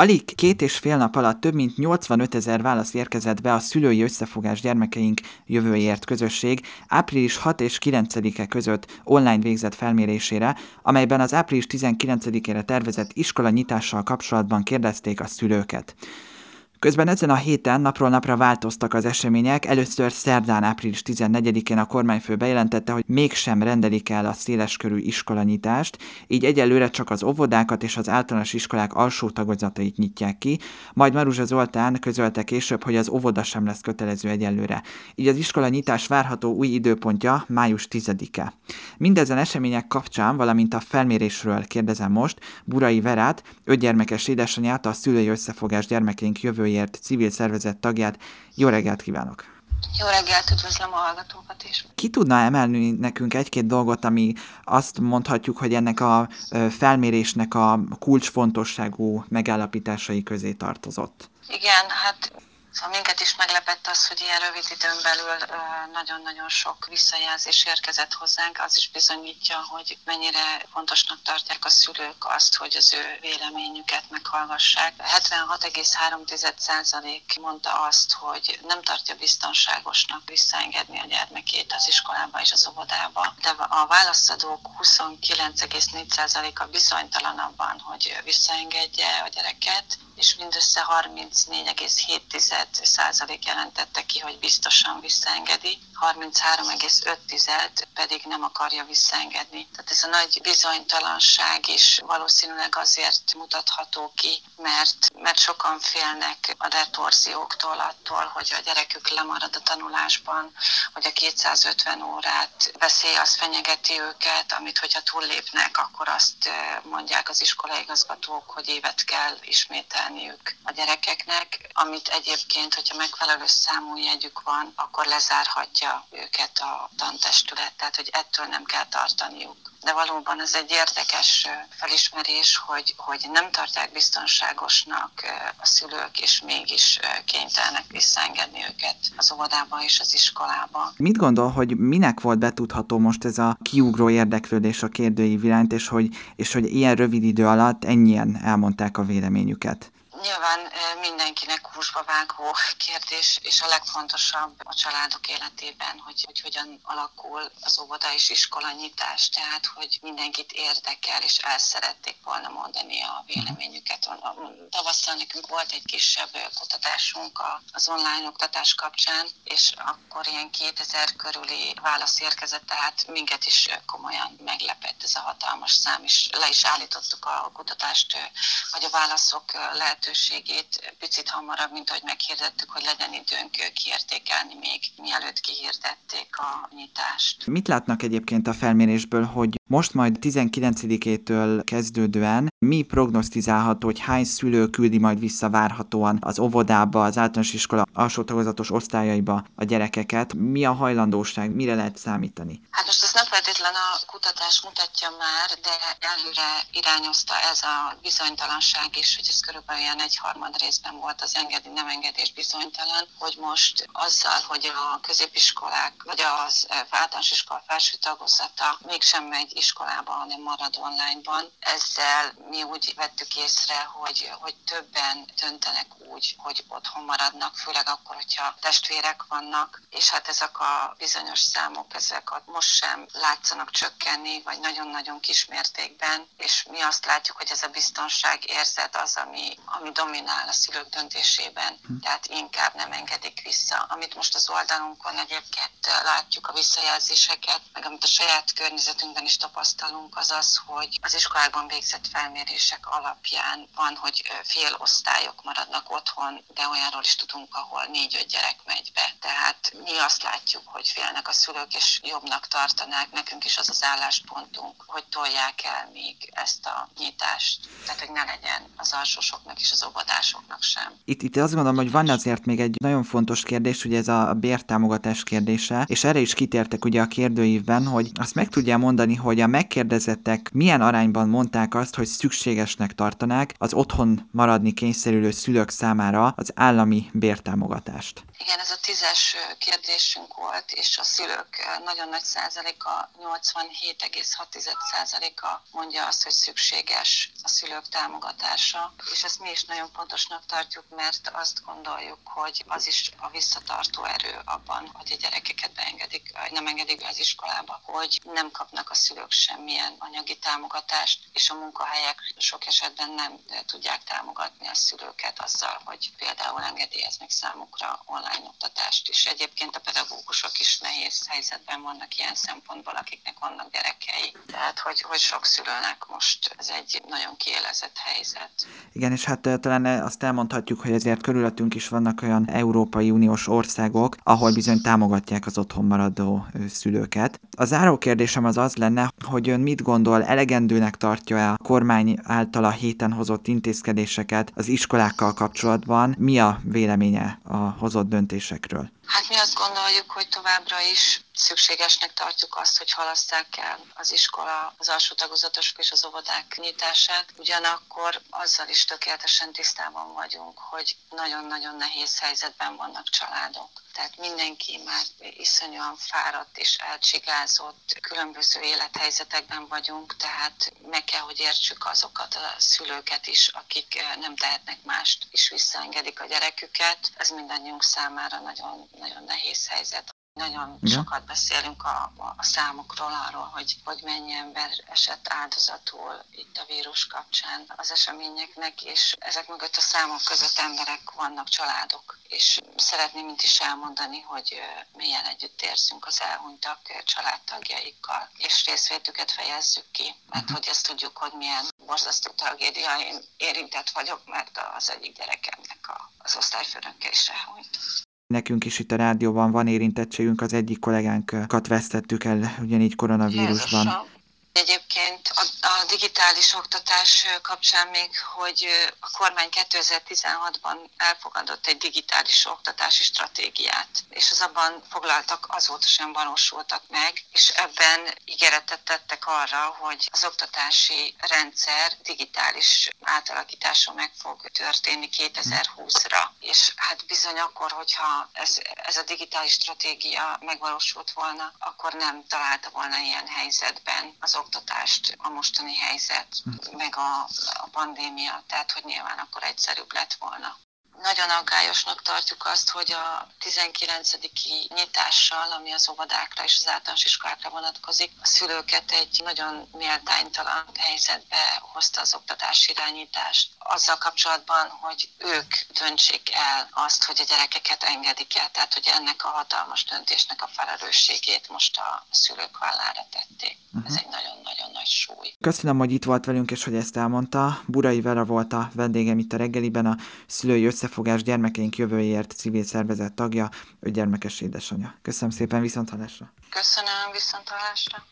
Alig két és fél nap alatt több mint 85 ezer válasz érkezett be a szülői összefogás gyermekeink jövőjért közösség április 6 és 9-e között online végzett felmérésére, amelyben az április 19-ére tervezett iskola nyitással kapcsolatban kérdezték a szülőket. Közben ezen a héten napról napra változtak az események. Először szerdán, április 14-én a kormányfő bejelentette, hogy mégsem rendelik el a széleskörű iskolanyitást, így egyelőre csak az óvodákat és az általános iskolák alsó tagozatait nyitják ki, majd Maruzsa Zoltán közölte később, hogy az óvoda sem lesz kötelező egyelőre. Így az iskola nyitás várható új időpontja május 10-e. Mindezen események kapcsán, valamint a felmérésről kérdezem most Burai Verát, ötgyermekes édesanyját, a szülői összefogás gyermekeink jövő jogokért civil szervezet tagját. Jó reggelt kívánok! Jó reggelt, üdvözlöm a hallgatókat is. Ki tudna emelni nekünk egy-két dolgot, ami azt mondhatjuk, hogy ennek a felmérésnek a kulcsfontosságú megállapításai közé tartozott? Igen, hát Szóval minket is meglepett az, hogy ilyen rövid időn belül nagyon-nagyon sok visszajelzés érkezett hozzánk. Az is bizonyítja, hogy mennyire fontosnak tartják a szülők azt, hogy az ő véleményüket meghallgassák. 76,3% mondta azt, hogy nem tartja biztonságosnak visszaengedni a gyermekét az iskolába és az óvodába. De a válaszadók 29,4%-a bizonytalan abban, hogy visszaengedje a gyereket, és mindössze 34,7% jelentette ki, hogy biztosan visszaengedi, 33,5 pedig nem akarja visszaengedni. Tehát ez a nagy bizonytalanság is valószínűleg azért mutatható ki, mert, mert sokan félnek a retorzióktól, attól, hogy a gyerekük lemarad a tanulásban, hogy a 250 órát veszély az fenyegeti őket, amit hogyha túllépnek, akkor azt mondják az iskolaigazgatók, hogy évet kell ismételni segíteniük a gyerekeknek, amit egyébként, hogyha megfelelő számú jegyük van, akkor lezárhatja őket a tantestület, tehát hogy ettől nem kell tartaniuk de valóban ez egy érdekes felismerés, hogy, hogy nem tartják biztonságosnak a szülők, és mégis kénytelenek visszaengedni őket az óvodába és az iskolába. Mit gondol, hogy minek volt betudható most ez a kiugró érdeklődés a kérdői iránt, és hogy, és hogy ilyen rövid idő alatt ennyien elmondták a véleményüket? Nyilván mindenkinek húsba vágó kérdés, és a legfontosabb a családok életében, hogy, hogy hogyan alakul az óvoda és iskola nyitás, tehát hogy mindenkit érdekel, és el szerették volna mondani a véleményüket. Tavasszal nekünk volt egy kisebb kutatásunk az online oktatás kapcsán, és akkor ilyen 2000 körüli válasz érkezett, tehát minket is komolyan meglepett ez a hatalmas szám, és le is állítottuk a kutatást, vagy a válaszok lehető lehetőségét picit hamarabb, mint ahogy meghirdettük, hogy legyen időnk kiértékelni még, mielőtt kihirdették a nyitást. Mit látnak egyébként a felmérésből, hogy most majd 19-től kezdődően mi prognosztizálható, hogy hány szülő küldi majd vissza várhatóan az óvodába, az általános iskola alsó tagozatos osztályaiba a gyerekeket? Mi a hajlandóság, mire lehet számítani? Hát most ez nem feltétlen a kutatás mutatja már, de előre irányozta ez a bizonytalanság is, hogy ez körülbelül ilyen egy harmad részben volt az engedi, nem engedés bizonytalan, hogy most azzal, hogy a középiskolák vagy az általános iskola felső tagozata mégsem megy iskolába, hanem marad onlineban, ezzel mi úgy vettük észre, hogy, hogy többen döntenek úgy, hogy otthon maradnak, főleg akkor, hogyha testvérek vannak, és hát ezek a bizonyos számok, ezek a most sem látszanak csökkenni, vagy nagyon-nagyon kis mértékben, és mi azt látjuk, hogy ez a biztonság érzet az, ami, ami dominál a szülők döntésében, hm. tehát inkább nem engedik vissza. Amit most az oldalunkon egyébként látjuk a visszajelzéseket, meg amit a saját környezetünkben is tapasztalunk, az az, hogy az iskolákban végzett felmérések alapján van, hogy fél osztályok maradnak otthon, de olyanról is tudunk, ahol négy-öt gyerek megy be. Tehát azt látjuk, hogy félnek a szülők, és jobbnak tartanák, nekünk is az az álláspontunk, hogy tolják el még ezt a nyitást. Tehát, hogy ne legyen az alsósoknak és az óvodásoknak sem. Itt, itt azt gondolom, hogy van azért még egy nagyon fontos kérdés, ugye ez a bértámogatás kérdése, és erre is kitértek ugye a kérdőívben, hogy azt meg tudja mondani, hogy a megkérdezettek milyen arányban mondták azt, hogy szükségesnek tartanák az otthon maradni kényszerülő szülők számára az állami bértámogatást. Igen, ez a tízes kérdésünk volt, és a szülők nagyon nagy százaléka, 87,6% a mondja azt, hogy szükséges a szülők támogatása, és ezt mi is nagyon fontosnak tartjuk, mert azt gondoljuk, hogy az is a visszatartó erő abban, hogy a gyerekeket beengedik, vagy nem engedik be az iskolába, hogy nem kapnak a szülők semmilyen anyagi támogatást, és a munkahelyek sok esetben nem tudják támogatni a szülőket azzal, hogy például engedélyeznek számukra online online oktatást is. Egyébként a pedagógusok is nehéz helyzetben vannak ilyen szempontból, akiknek vannak gyerekei. Tehát, hogy, hogy sok szülőnek most ez egy nagyon kiélezett helyzet. Igen, és hát talán azt elmondhatjuk, hogy ezért körülöttünk is vannak olyan Európai Uniós országok, ahol bizony támogatják az otthon maradó szülőket. A záró kérdésem az az lenne, hogy ön mit gondol, elegendőnek tartja-e a kormány által a héten hozott intézkedéseket az iskolákkal kapcsolatban? Mi a véleménye a hozott döntés? döntésekről? Hát mi azt gondoljuk, hogy továbbra is szükségesnek tartjuk azt, hogy halaszták el az iskola, az alsó tagozatosok és az óvodák nyitását. Ugyanakkor azzal is tökéletesen tisztában vagyunk, hogy nagyon-nagyon nehéz helyzetben vannak családok. Tehát mindenki már iszonyúan fáradt és elcsigázott, különböző élethelyzetekben vagyunk, tehát meg kell, hogy értsük azokat a szülőket is, akik nem tehetnek mást, és visszaengedik a gyereküket. Ez mindannyiunk számára nagyon, nagyon nehéz helyzet. Nagyon ja. sokat beszélünk a, a számokról, arról, hogy, hogy mennyi ember esett áldozatul itt a vírus kapcsán az eseményeknek, és ezek mögött a számok között emberek vannak, családok. És szeretném mint is elmondani, hogy milyen együtt érzünk az elhunytak családtagjaikkal, és részvétüket fejezzük ki, mert uh-huh. hogy ezt tudjuk, hogy milyen borzasztó tragédia. Én érintett vagyok, mert az egyik gyerekemnek a, az osztályfőnöke is elhunyt. Nekünk is itt a rádióban van érintettségünk, az egyik kollégánkat vesztettük el ugyanígy koronavírusban. Jézusom. Egyébként a, a digitális oktatás kapcsán még, hogy a kormány 2016-ban elfogadott egy digitális oktatási stratégiát, és az abban foglaltak azóta sem valósultak meg, és ebben ígéretet tettek arra, hogy az oktatási rendszer digitális átalakítása meg fog történni 2020-ra. És hát bizony akkor, hogyha ez, ez a digitális stratégia megvalósult volna, akkor nem találta volna ilyen helyzetben az oktatást a mostani helyzet, hm. meg a, a pandémia, tehát hogy nyilván akkor egyszerűbb lett volna. Nagyon aggályosnak tartjuk azt, hogy a 19. nyitással, ami az óvodákra és az általános iskolákra vonatkozik, a szülőket egy nagyon méltánytalan helyzetbe hozta az oktatási irányítást. Azzal kapcsolatban, hogy ők döntsék el azt, hogy a gyerekeket engedik el, tehát hogy ennek a hatalmas döntésnek a felelősségét most a szülők vállára tették. Uh-huh. Ez mhm. egy nagyon-nagyon nagy súly. Köszönöm, hogy itt volt velünk, és hogy ezt elmondta. Burai Vera volt a vendégem itt a reggeliben, a szülői össze Összefogás Gyermekeink Jövőjéért civil szervezet tagja, ő gyermekes édesanyja. Köszönöm szépen, viszontalásra! Köszönöm, viszontalásra!